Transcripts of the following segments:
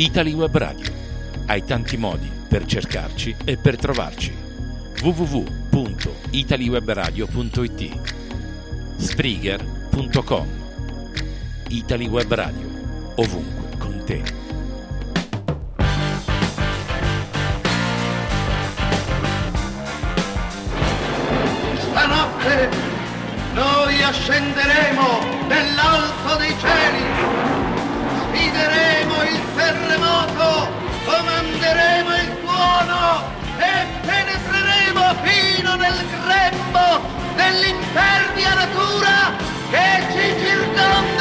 Italy Web Radio. Hai tanti modi per cercarci e per trovarci. www.italiwebradio.it Spreaker.com Italy Web Radio. Ovunque con te. Nel grembo dell'impervia natura che ci circonda.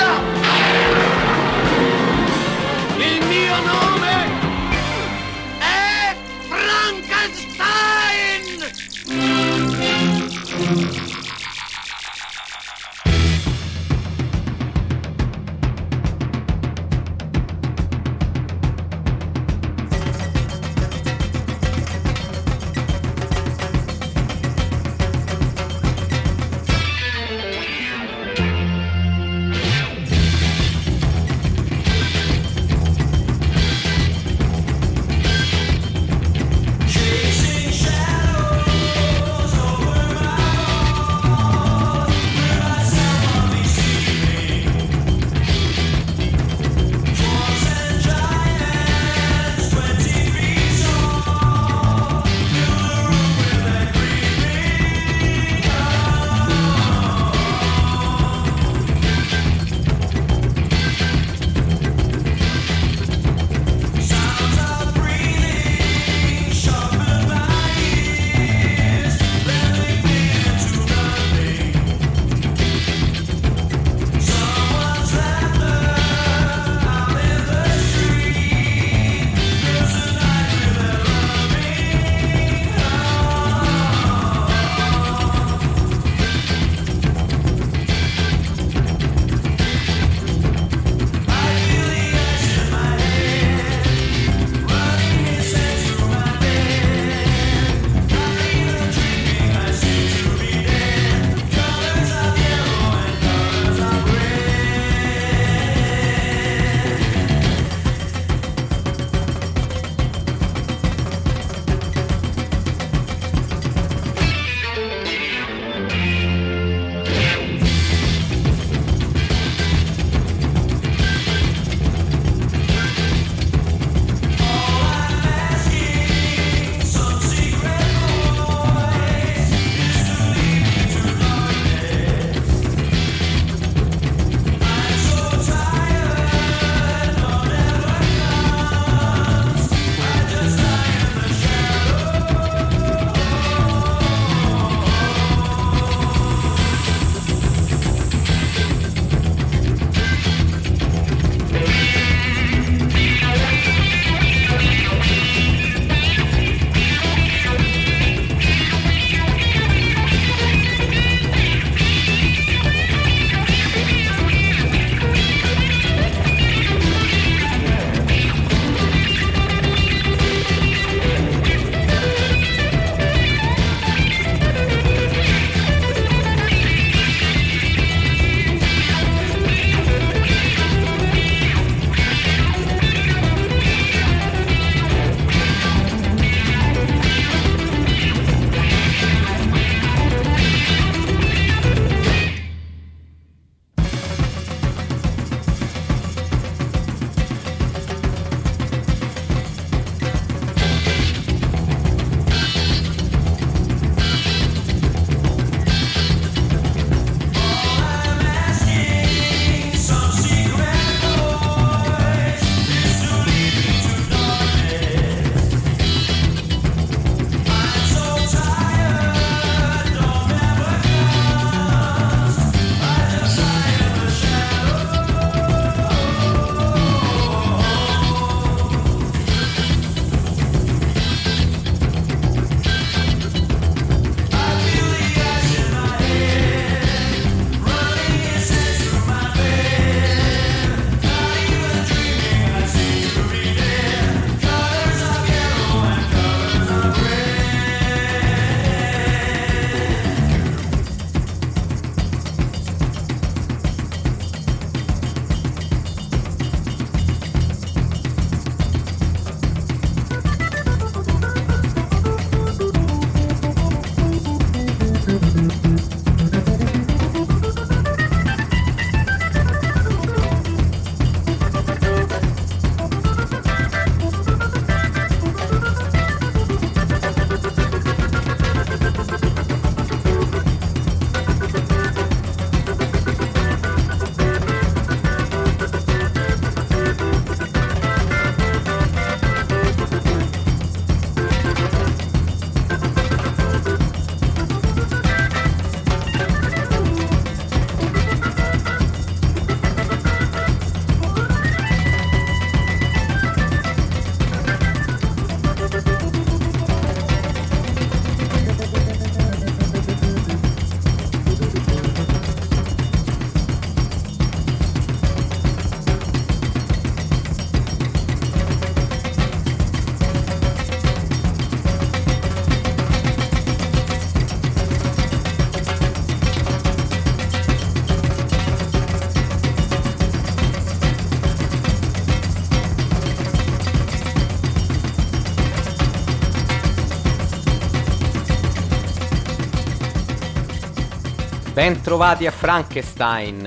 Ben trovati a Frankenstein,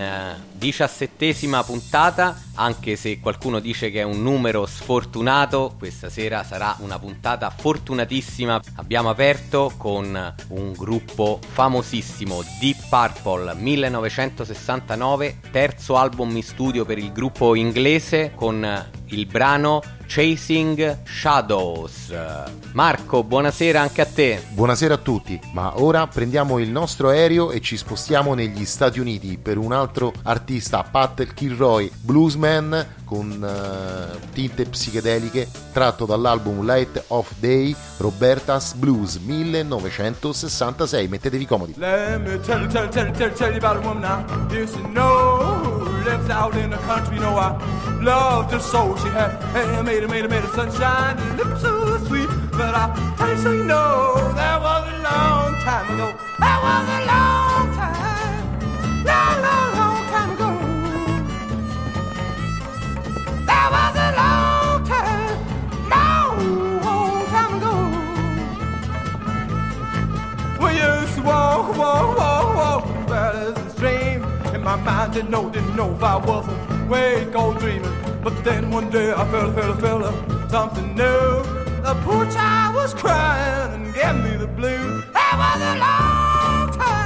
diciassettesima puntata, anche se qualcuno dice che è un numero sfortunato, questa sera sarà una puntata fortunatissima. Abbiamo aperto con un gruppo famosissimo, Deep Purple 1969, terzo album in studio per il gruppo inglese con il brano Chasing Shadows. Marco, buonasera anche a te. Buonasera a tutti, ma ora prendiamo il nostro aereo e ci spostiamo negli Stati Uniti per un altro artista, Pat Kilroy, bluesman con uh, tinte psichedeliche, tratto dall'album Light of Day Roberta's Blues 1966. Mettetevi comodi. Let me tell, tell, tell, tell, tell you about a woman now. Yes, you know, left out in the country. You know, I loved the soul She had hair made, made, made of sunshine and lips so sweet. But I actually you know that was a long time ago. That was a long time, long, long, long time ago. That was a long time, long, long time ago. We used to walk, walk, walk my mind, didn't know, didn't know if I was awake or dreaming. But then one day I felt, felt, felt something new. The poor child was crying and gave me the blues. That was a long time,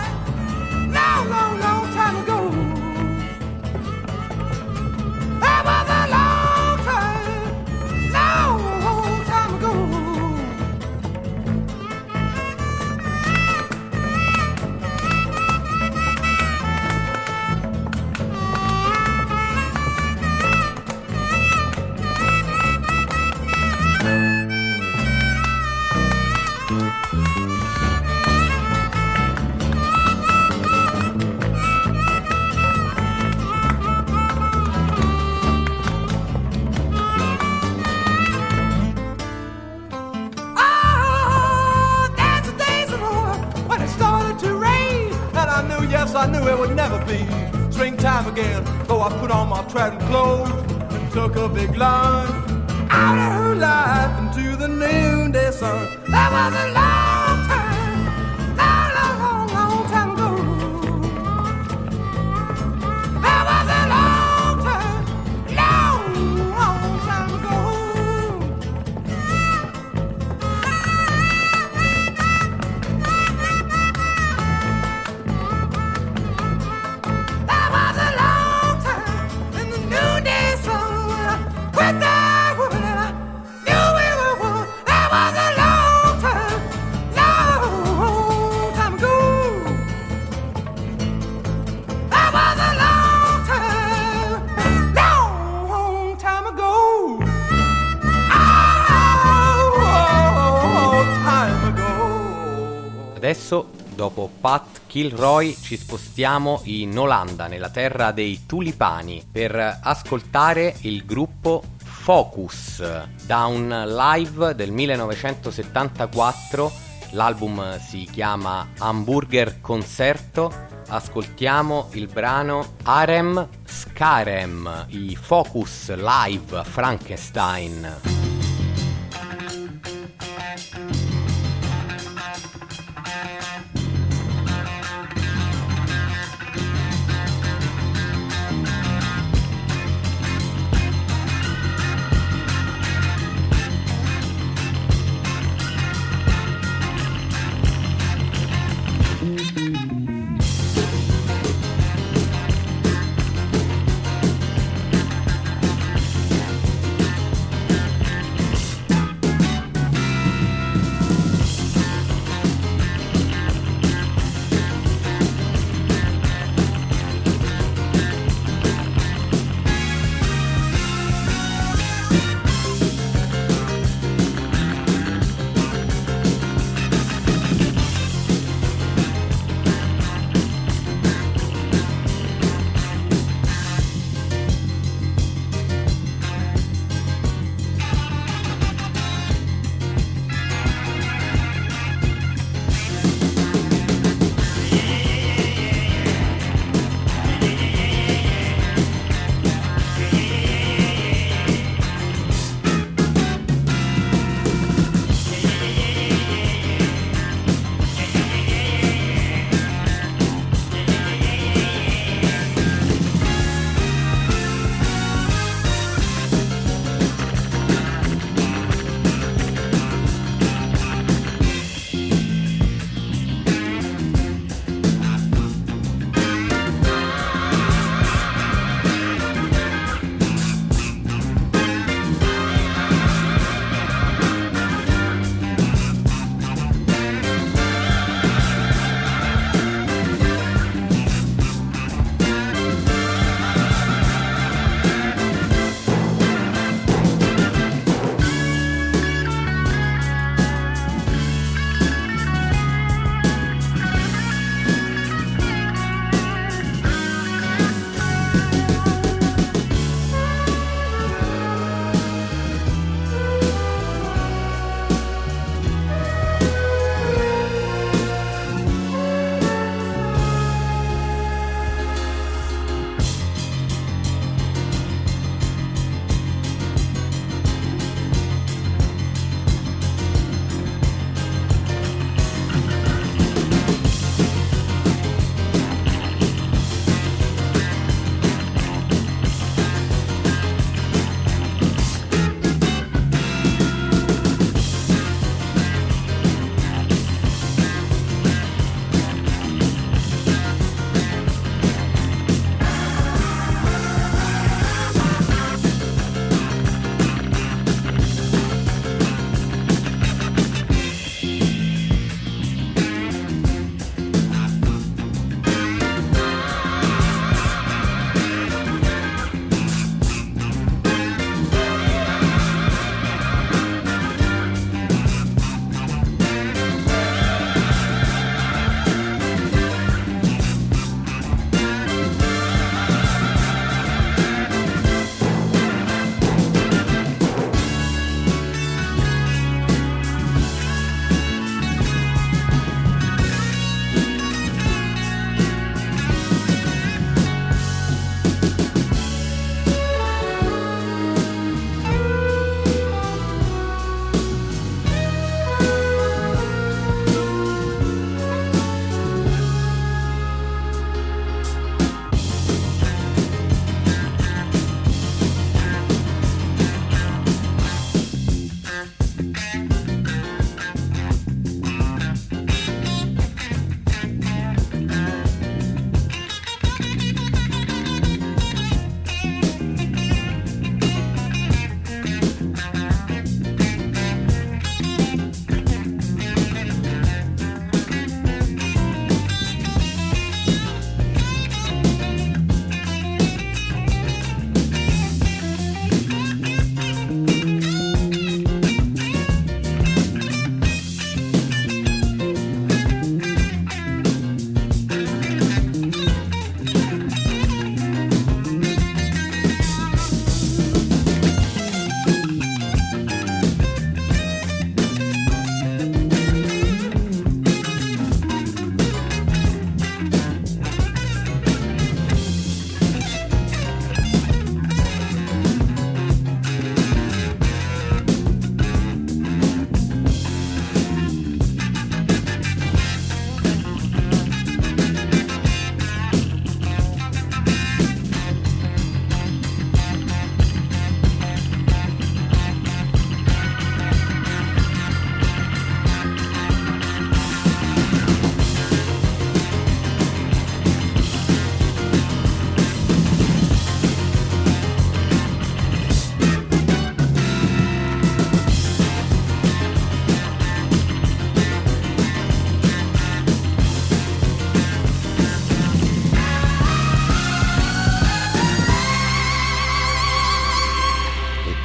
Kilroy, ci spostiamo in Olanda, nella terra dei tulipani, per ascoltare il gruppo Focus da un live del 1974. L'album si chiama Hamburger Concerto. Ascoltiamo il brano Arem Scarem, i Focus live Frankenstein.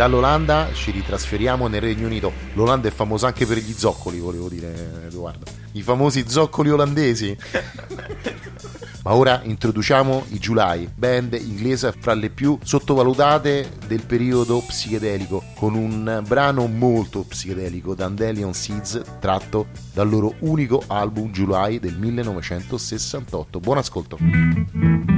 dall'Olanda ci ritrasferiamo nel Regno Unito. L'Olanda è famosa anche per gli zoccoli, volevo dire, Edoardo. I famosi zoccoli olandesi. Ma ora introduciamo i July, band inglese fra le più sottovalutate del periodo psichedelico, con un brano molto psichedelico, Dandelion Seeds, tratto dal loro unico album July del 1968. Buon ascolto.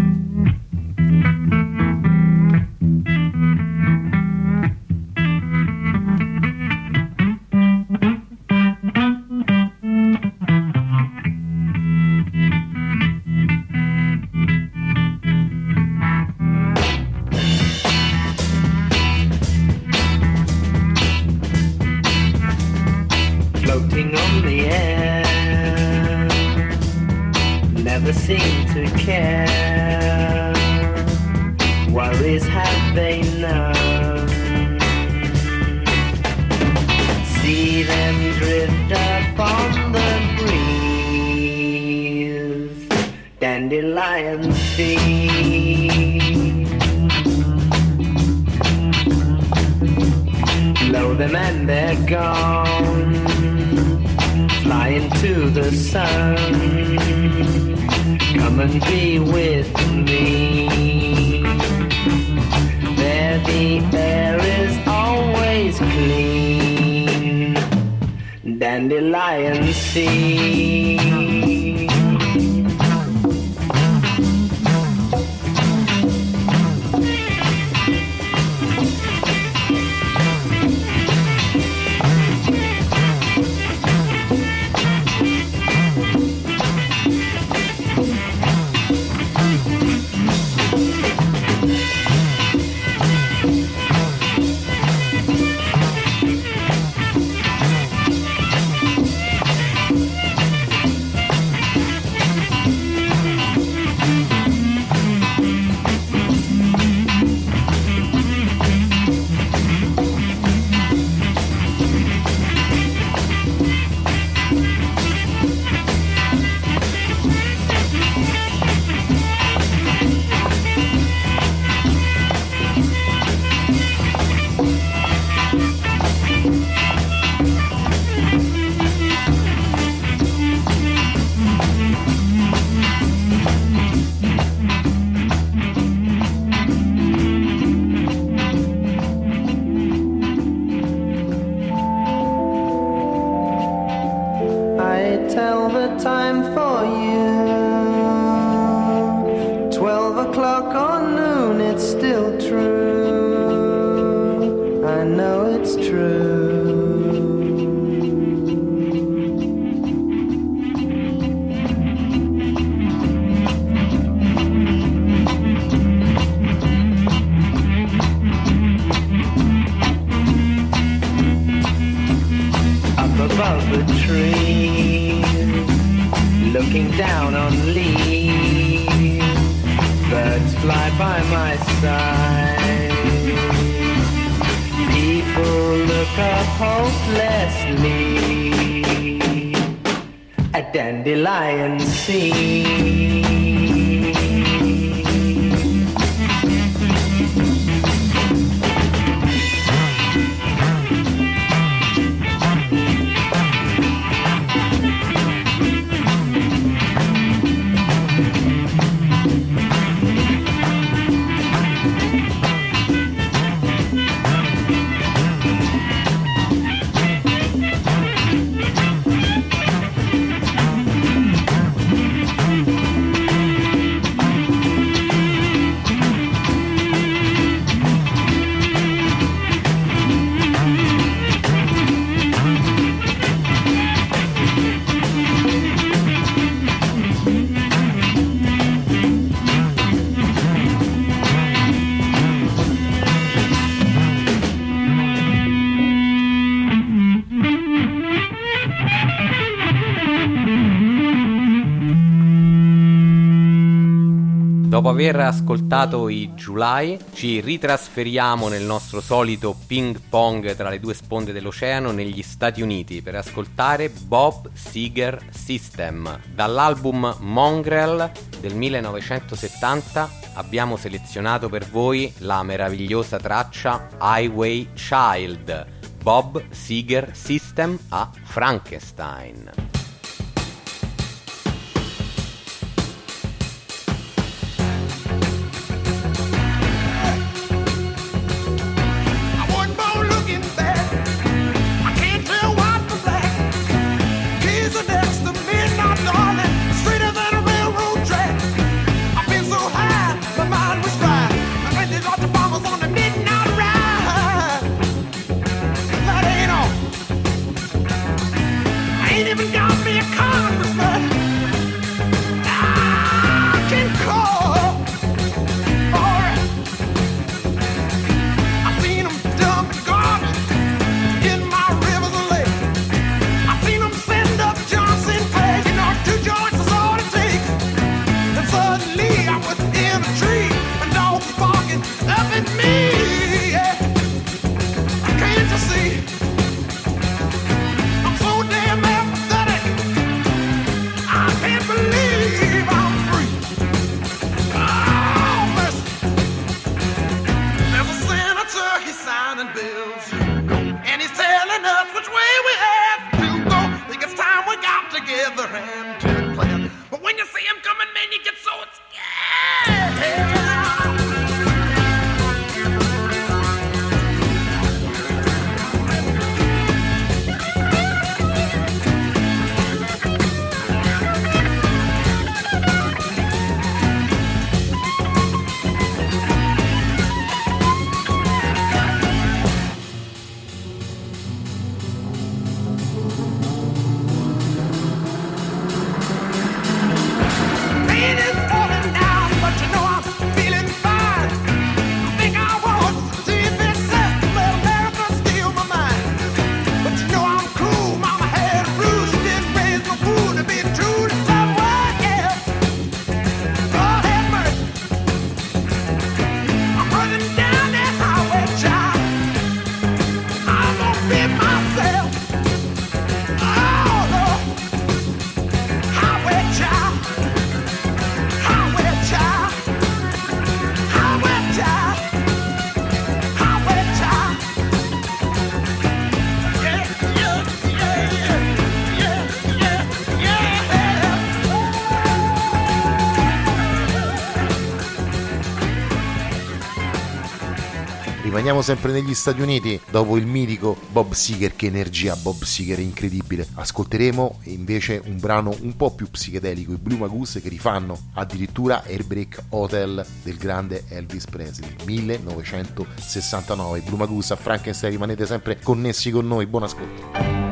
aver ascoltato i July, ci ritrasferiamo nel nostro solito ping pong tra le due sponde dell'oceano negli Stati Uniti per ascoltare Bob Seger System. Dall'album Mongrel del 1970 abbiamo selezionato per voi la meravigliosa traccia Highway Child, Bob Seger System a Frankenstein. Rimaniamo sempre negli Stati Uniti, dopo il mitico Bob Seeker, che energia Bob Seeker incredibile. Ascolteremo invece un brano un po' più psichedelico, i Blue Magus che rifanno addirittura Airbreak Hotel del grande Elvis Presley, 1969. Blue Magus a Frankenstein, rimanete sempre connessi con noi, buon ascolto.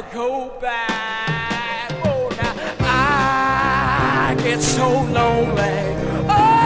Go back. Oh, now I get so lonely. Oh,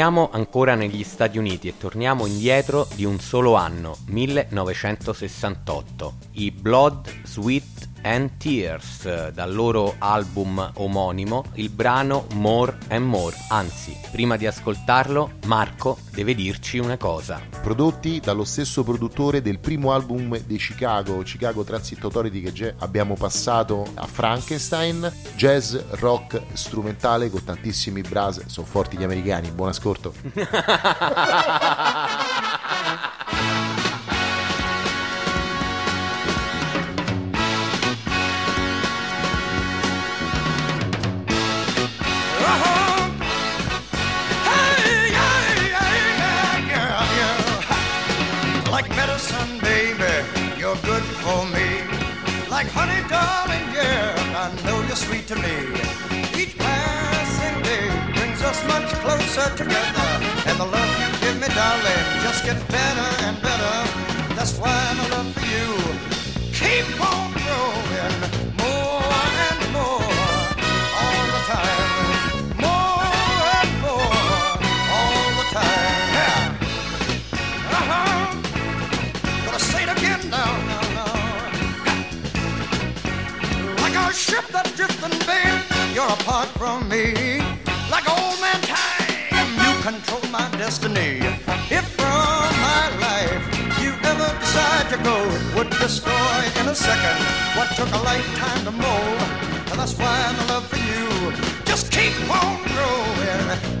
Rimaniamo ancora negli Stati Uniti e torniamo indietro di un solo anno, 1968. I Blood, Sweat and Tears, dal loro album omonimo, il brano More and More. Anzi, prima di ascoltarlo, Marco deve dirci una cosa. prodotti dallo stesso produttore del primo album di Chicago, Chicago Transit Authority che già abbiamo passato a Frankenstein, jazz rock strumentale con tantissimi brass, sono forti gli americani, buon ascolto. to me. Each passing day brings us much closer together. And the love you give me, darling, just gets better better. You're apart from me. Like old man time, you control my destiny. If from my life you ever decide to go, it would destroy in a second what took a lifetime to mold. And that's why my love for you just keep on growing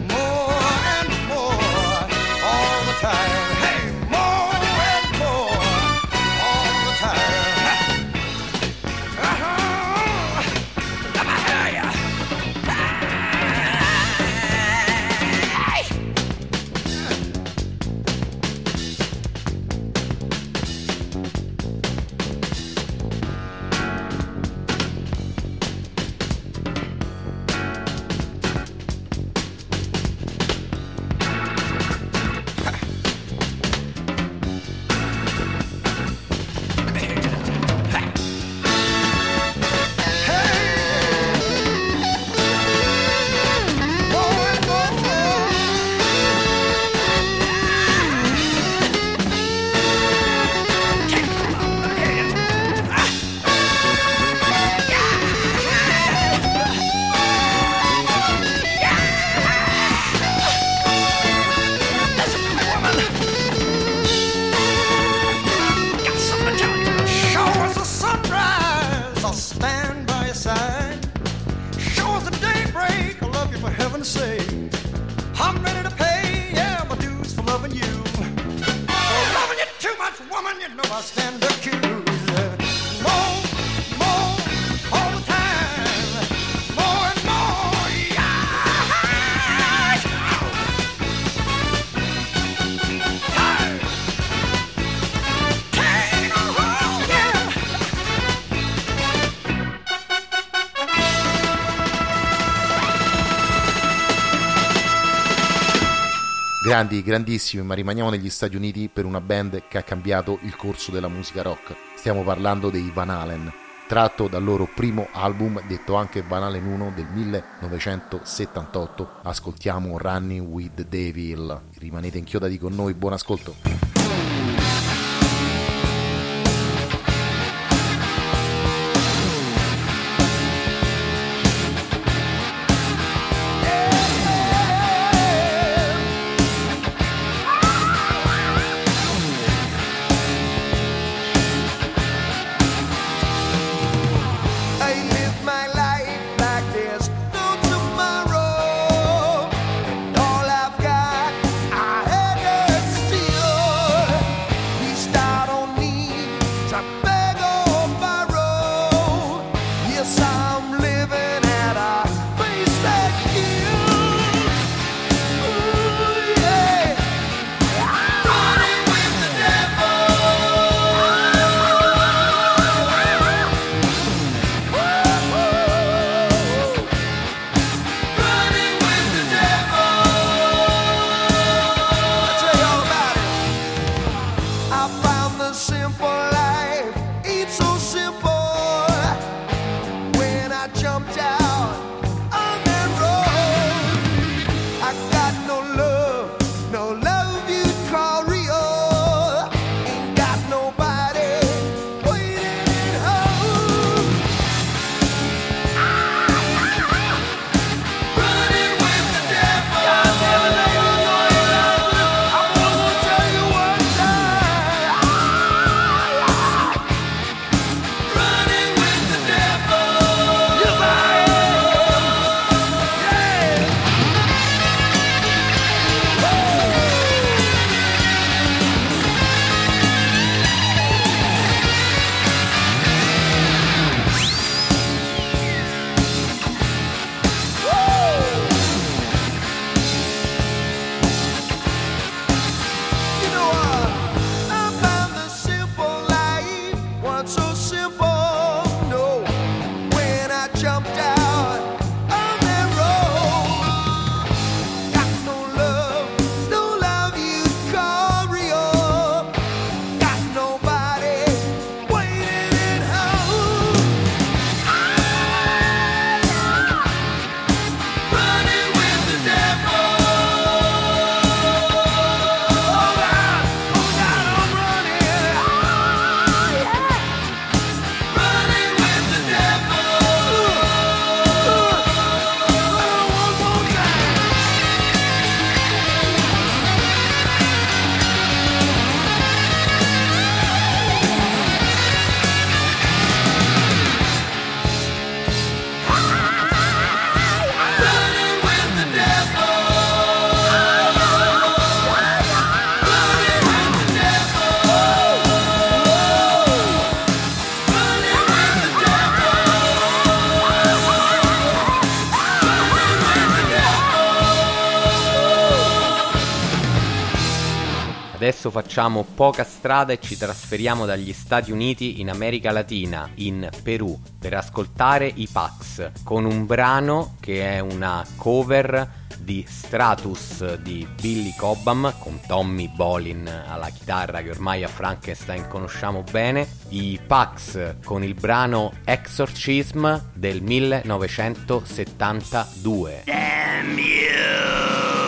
grandi, grandissimi, ma rimaniamo negli Stati Uniti per una band che ha cambiato il corso della musica rock. Stiamo parlando dei Van Halen, tratto dal loro primo album, detto anche Van Halen 1 del 1978. Ascoltiamo Running with the Devil. Rimanete inchiodati con noi, buon ascolto. Facciamo poca strada e ci trasferiamo dagli Stati Uniti in America Latina, in Perù, per ascoltare i Pax con un brano che è una cover di Stratus di Billy Cobham con Tommy Bolin alla chitarra che ormai a Frankenstein conosciamo bene, i Pax con il brano Exorcism del 1972. devil.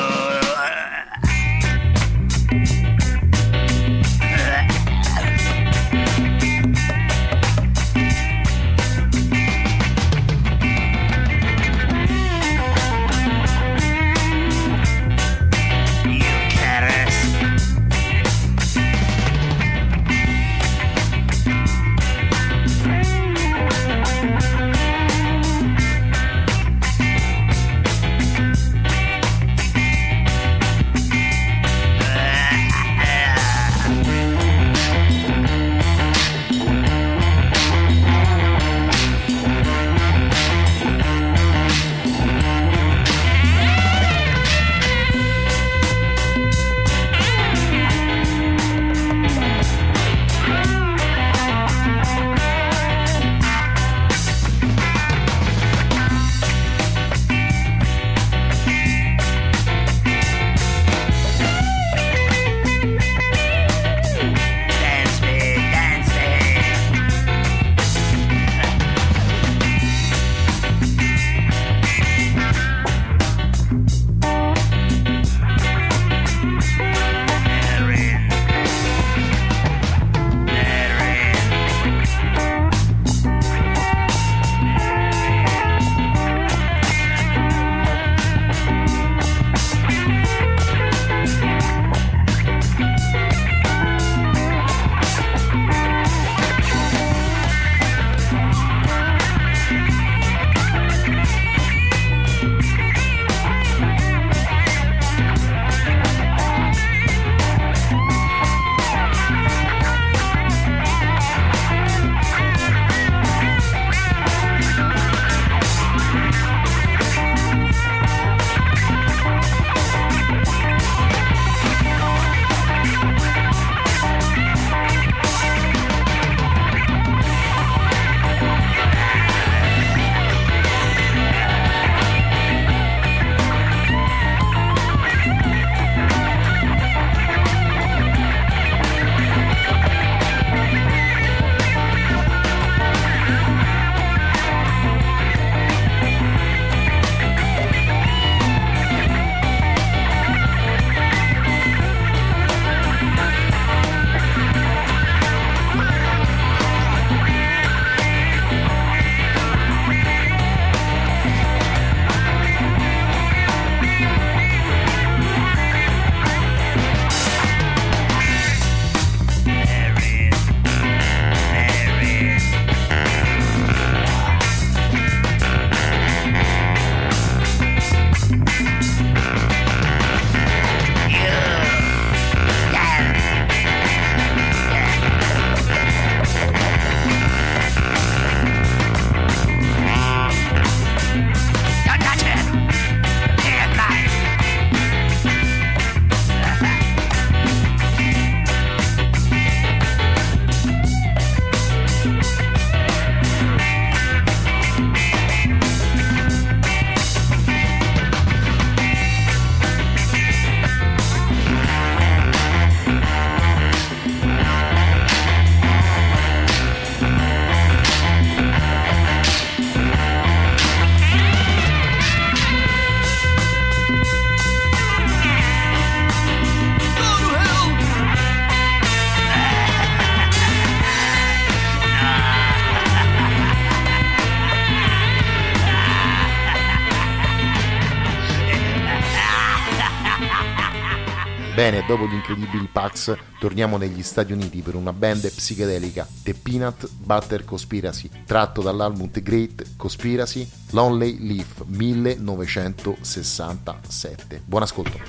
Bene, dopo gli incredibili Pax, torniamo negli Stati Uniti per una band psichedelica, The Peanut Butter Conspiracy, tratto dall'album The Great Conspiracy Lonely Leaf 1967. Buon ascolto.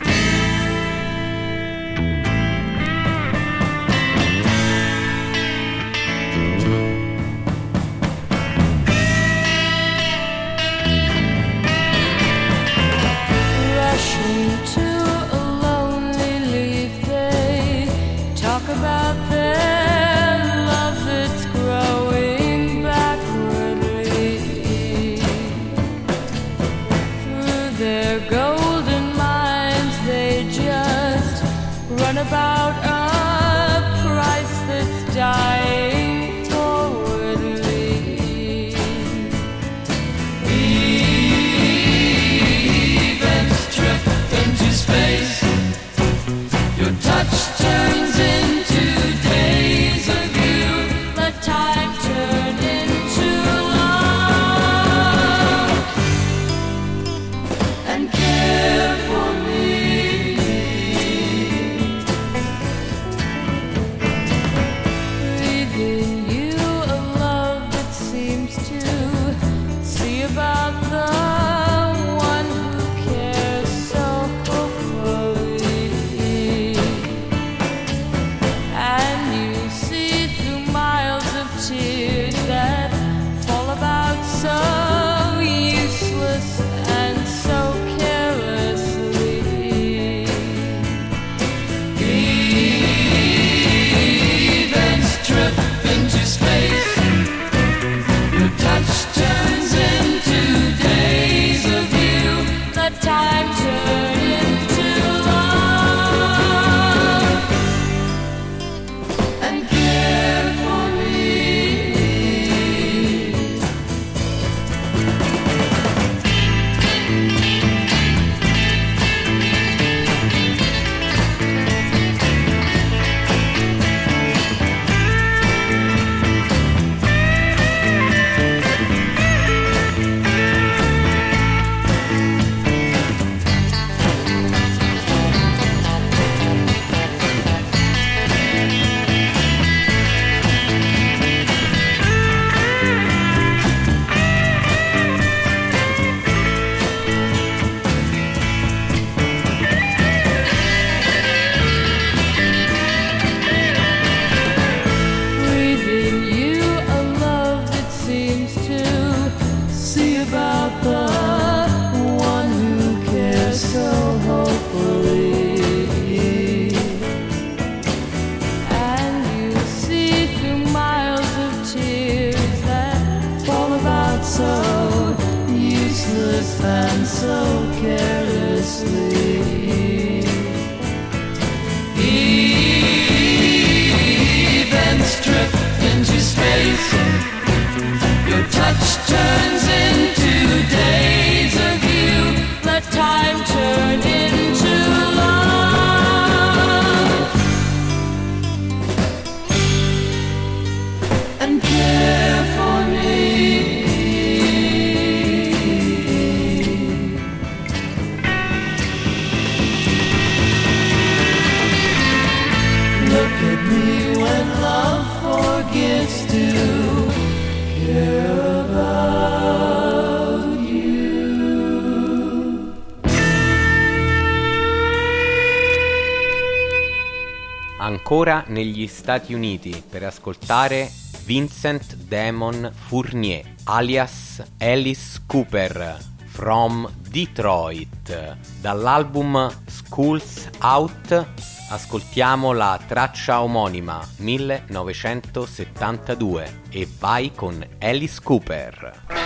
ora negli Stati Uniti per ascoltare Vincent Damon Fournier, alias Alice Cooper, from Detroit. Dall'album Schools Out ascoltiamo la traccia omonima 1972 e vai con Alice Cooper.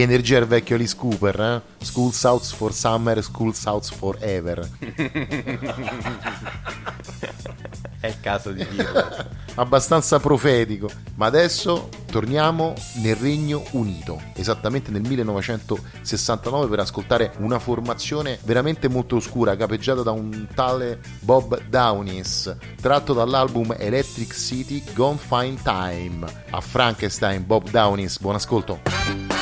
Che energia il vecchio Alice Cooper, eh? School South for Summer, School South Forever. È il caso di dirlo. abbastanza profetico. Ma adesso torniamo nel Regno Unito, esattamente nel 1969 per ascoltare una formazione veramente molto oscura, capeggiata da un tale Bob Downis, tratto dall'album Electric City Gone Fine Time. A Frankenstein, Bob Downis, buon ascolto.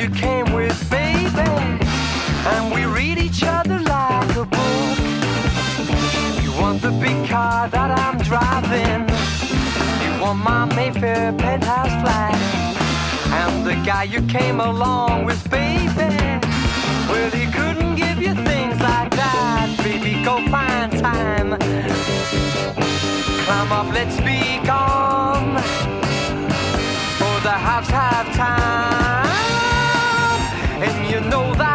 You came with, baby, and we read each other like a book. You want the big car that I'm driving. You want my Mayfair penthouse flat, and the guy you came along with, baby. Well, he couldn't give you things like that, baby. Go find time. Climb up, let's be gone. For the haves have time. And you know that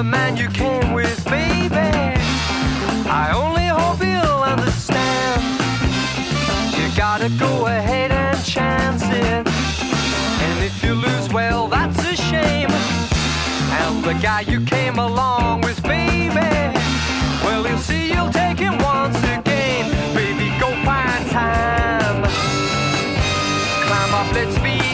the man you came with, baby. I only hope he'll understand. You gotta go ahead and chance it. And if you lose, well, that's a shame. And the guy you came along with, baby. Well, he'll see you'll take him once again. Baby, go find time. Climb up, let's be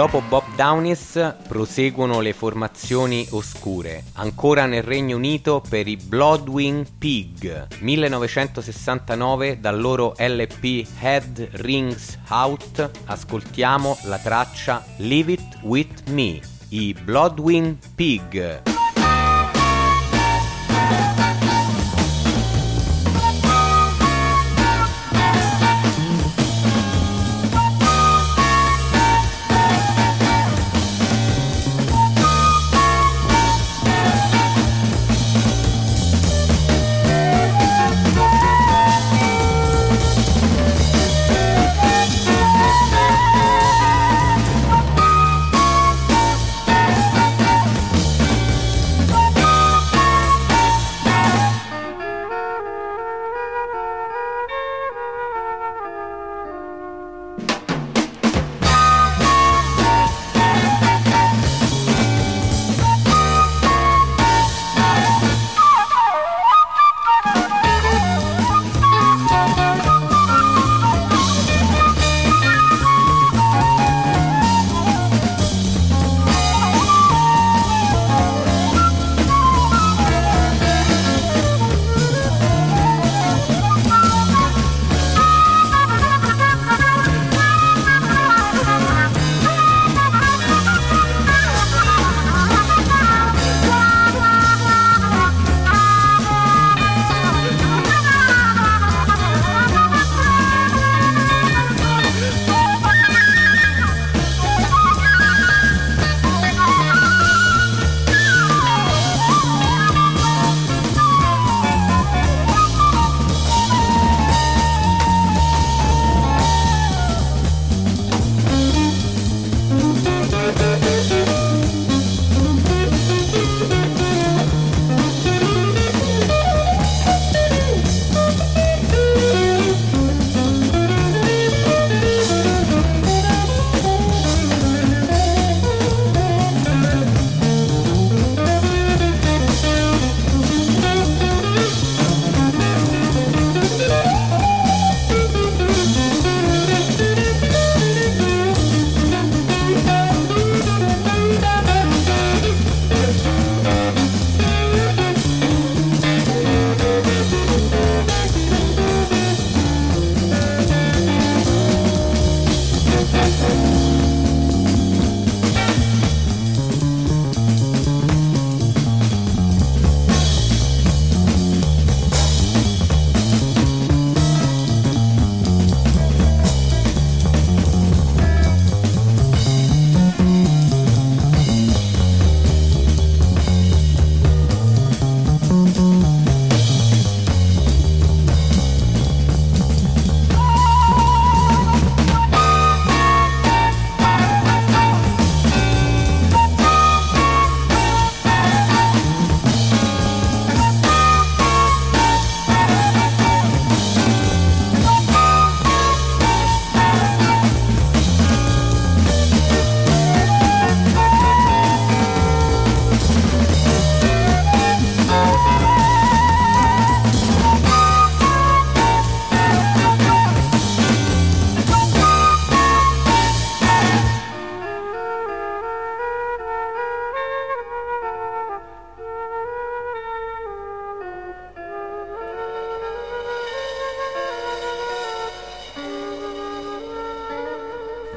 dopo Bob Downis proseguono le formazioni oscure, ancora nel Regno Unito per i Bloodwing Pig, 1969 dal loro LP Head Rings Out, ascoltiamo la traccia Leave It With Me, i Bloodwing Pig.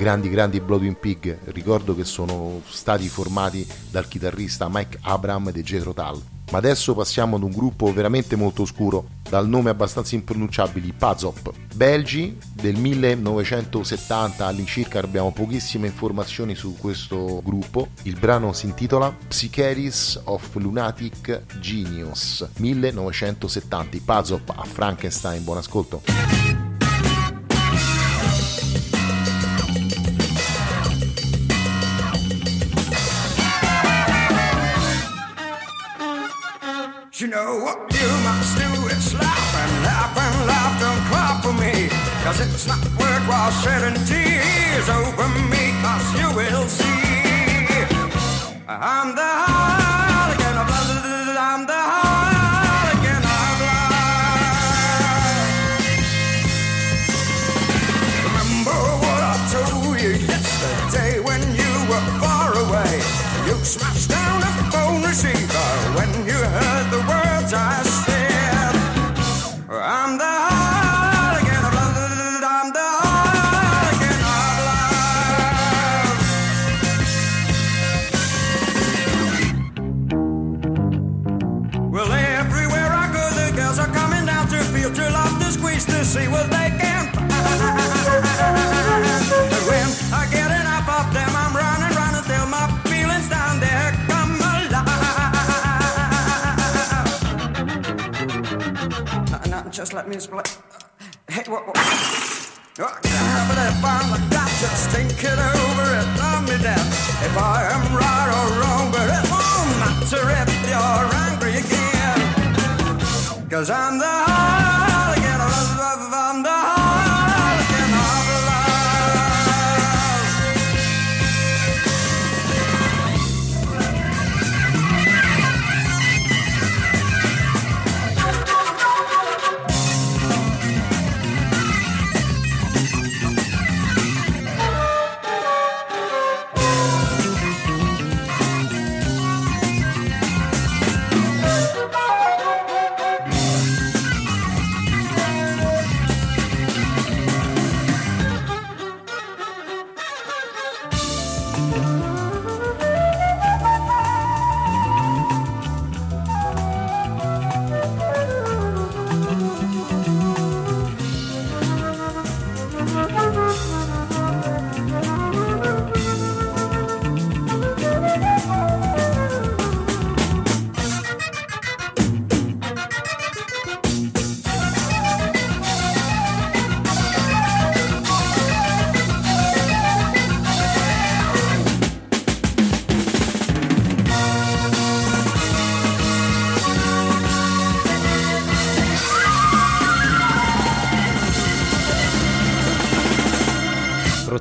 Grandi grandi Bloodwing Pig. Ricordo che sono stati formati dal chitarrista Mike Abram e Jethro Tull. Ma adesso passiamo ad un gruppo veramente molto oscuro dal nome abbastanza impronunciabili Pazop. Belgi del 1970 all'incirca abbiamo pochissime informazioni su questo gruppo. Il brano si intitola Psycheris of Lunatic Genius 1970 i Pazop a Frankenstein. Buon ascolto it's not worthwhile shedding tears over me, cause you will see. I'm the hooligan I'm the hooligan of love. Remember what I told you yesterday when you were far away. You smashed killer.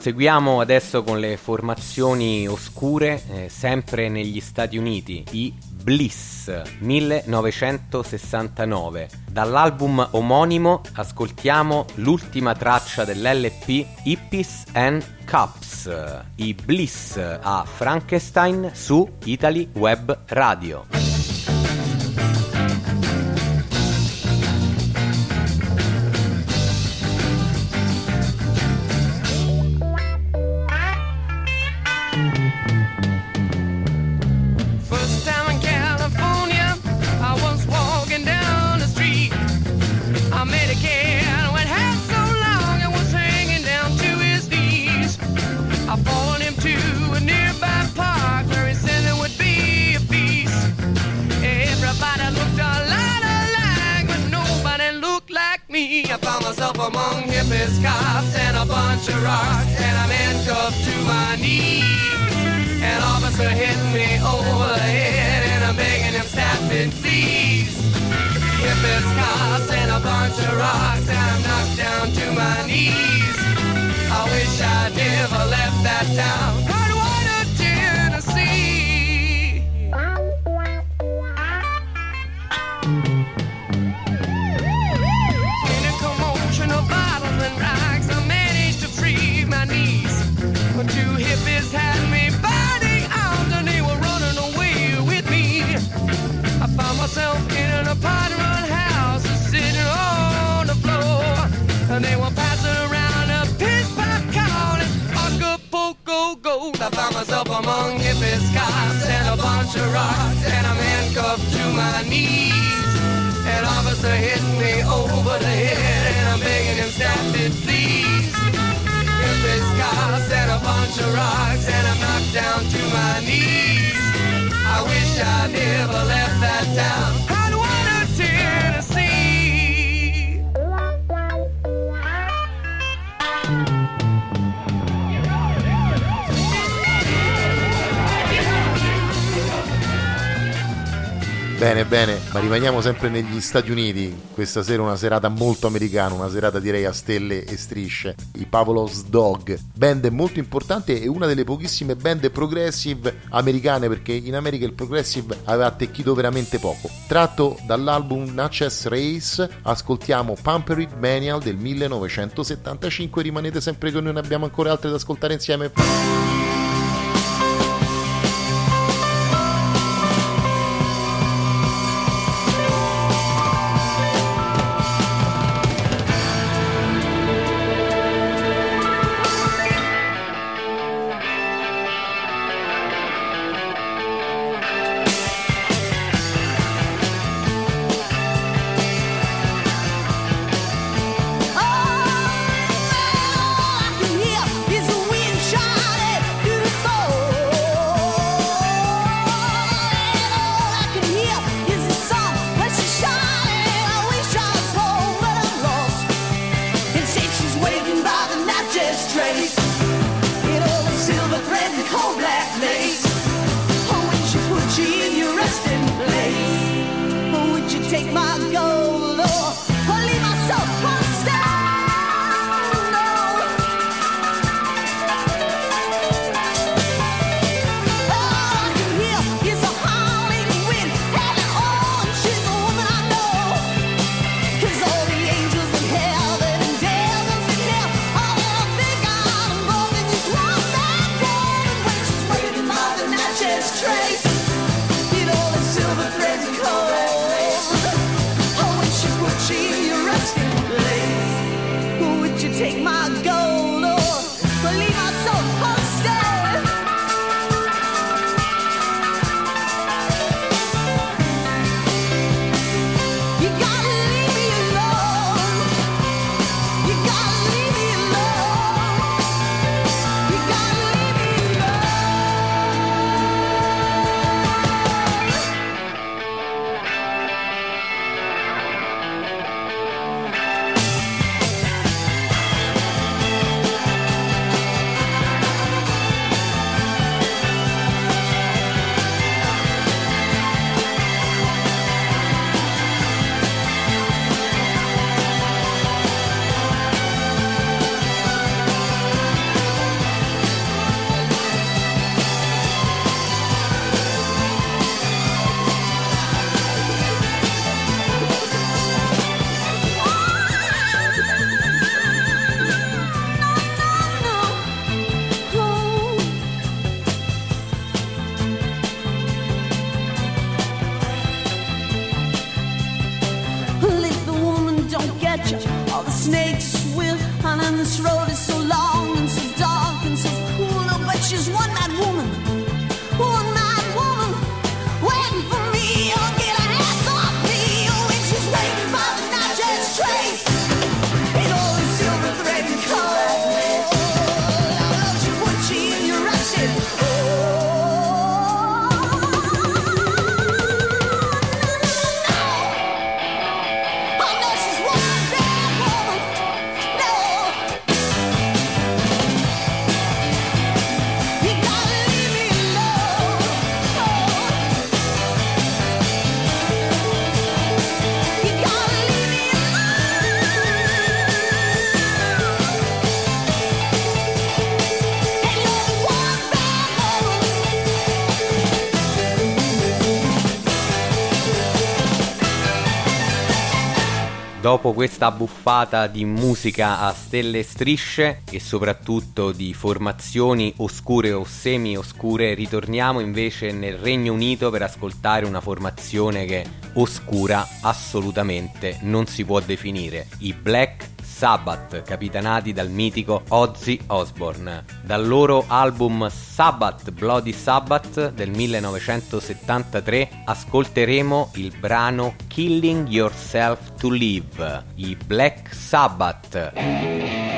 Proseguiamo adesso con le formazioni oscure, eh, sempre negli Stati Uniti, i Bliss 1969. Dall'album omonimo ascoltiamo l'ultima traccia dell'LP Hippies and Cups, i Bliss a Frankenstein su Italy Web Radio. rimaniamo sempre negli Stati Uniti. Questa sera una serata molto americana, una serata direi a stelle e strisce. I Pavlov's Dog, band molto importante e una delle pochissime band progressive americane perché in America il progressive aveva attecchito veramente poco. Tratto dall'album Natchez Race, ascoltiamo Pampered Manial del 1975. Rimanete sempre con noi, ne abbiamo ancora altre da ascoltare insieme. Dopo questa buffata di musica a stelle e strisce e soprattutto di formazioni oscure o semi-oscure, ritorniamo invece nel Regno Unito per ascoltare una formazione che oscura assolutamente non si può definire, i Black Sabbath, capitanati dal mitico Ozzy Osbourne. Dal loro album Sabbath Bloody Sabbath del 1973 ascolteremo il brano Killing Yourself to Live, i Black Sabbath.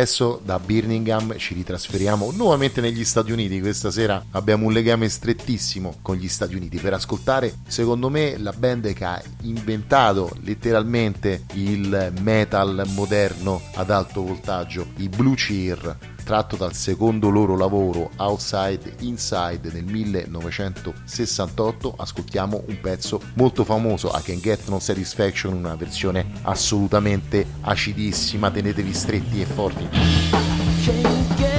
adesso da Birmingham ci ritrasferiamo nuovamente negli Stati Uniti. Questa sera abbiamo un legame strettissimo con gli Stati Uniti per ascoltare, secondo me, la band che ha inventato letteralmente il metal moderno ad alto voltaggio, i Blue Cheer tratto dal secondo loro lavoro Outside Inside nel 1968, ascoltiamo un pezzo molto famoso, I Can Get No Satisfaction, una versione assolutamente acidissima, tenetevi stretti e forti.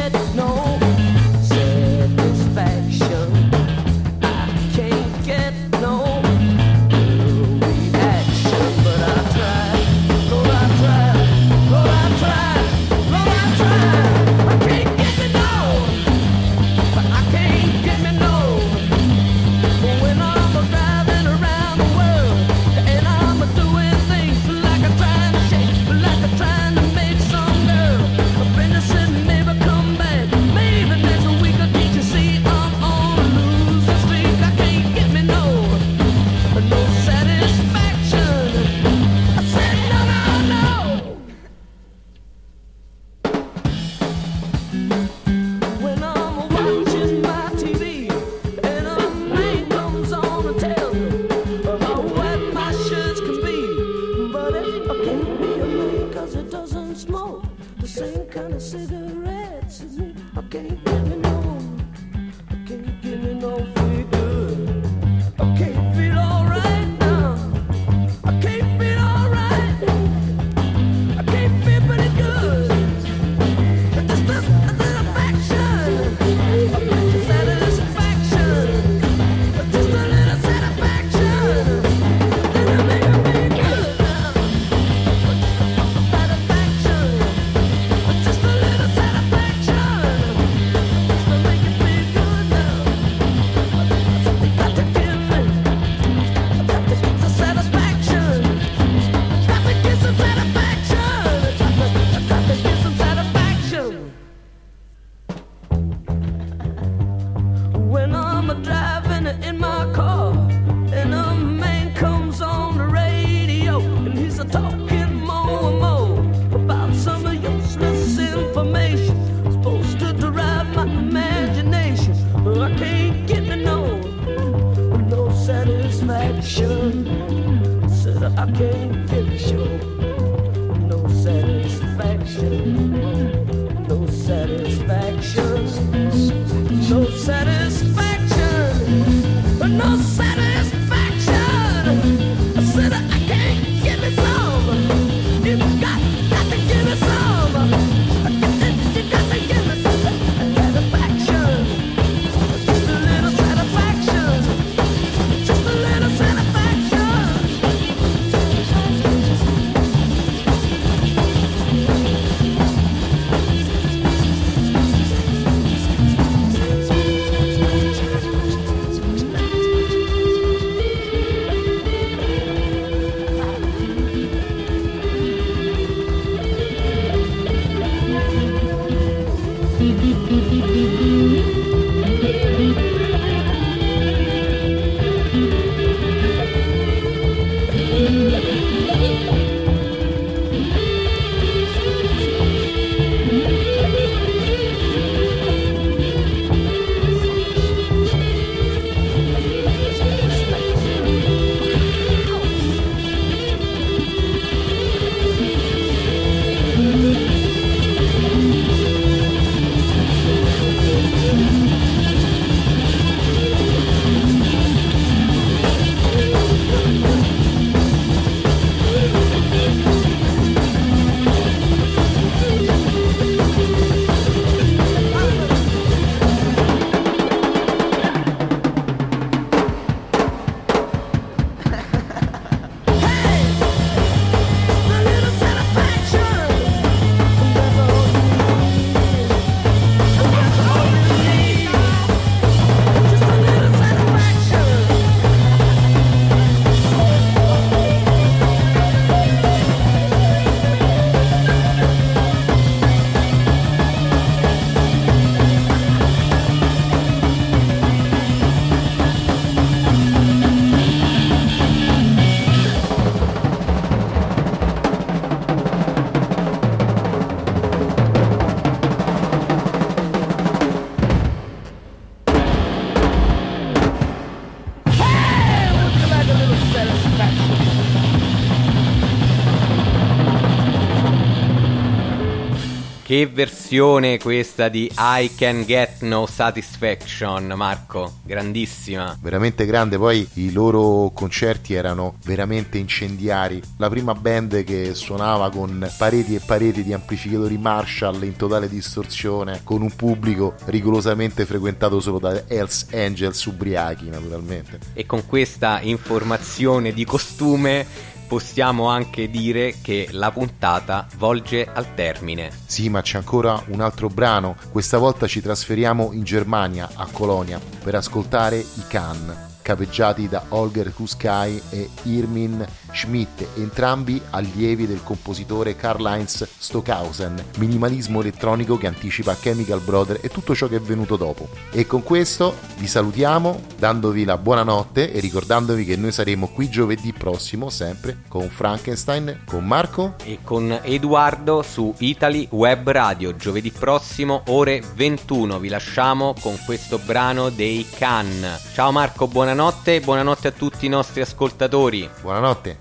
Che versione questa di I Can Get No Satisfaction, Marco? Grandissima. veramente grande. Poi i loro concerti erano veramente incendiari. La prima band che suonava con pareti e pareti di amplificatori Marshall in totale distorsione, con un pubblico rigorosamente frequentato solo da Hells Angels ubriachi, naturalmente. E con questa informazione di costume possiamo anche dire che la puntata volge al termine. Sì, ma c'è ancora un altro brano. Questa volta ci trasferiamo in Germania, a Colonia, per ascoltare i Can, capeggiati da Holger Kuskai e Irmin Schmidt, entrambi allievi del compositore Karl-Heinz Stockhausen. Minimalismo elettronico che anticipa Chemical Brother e tutto ciò che è venuto dopo. E con questo vi salutiamo, dandovi la buonanotte e ricordandovi che noi saremo qui giovedì prossimo, sempre con Frankenstein, con Marco. E con Edoardo su Italy Web Radio giovedì prossimo ore 21 vi lasciamo con questo brano dei Can. Ciao Marco, buonanotte e buonanotte a tutti i nostri ascoltatori. Buonanotte.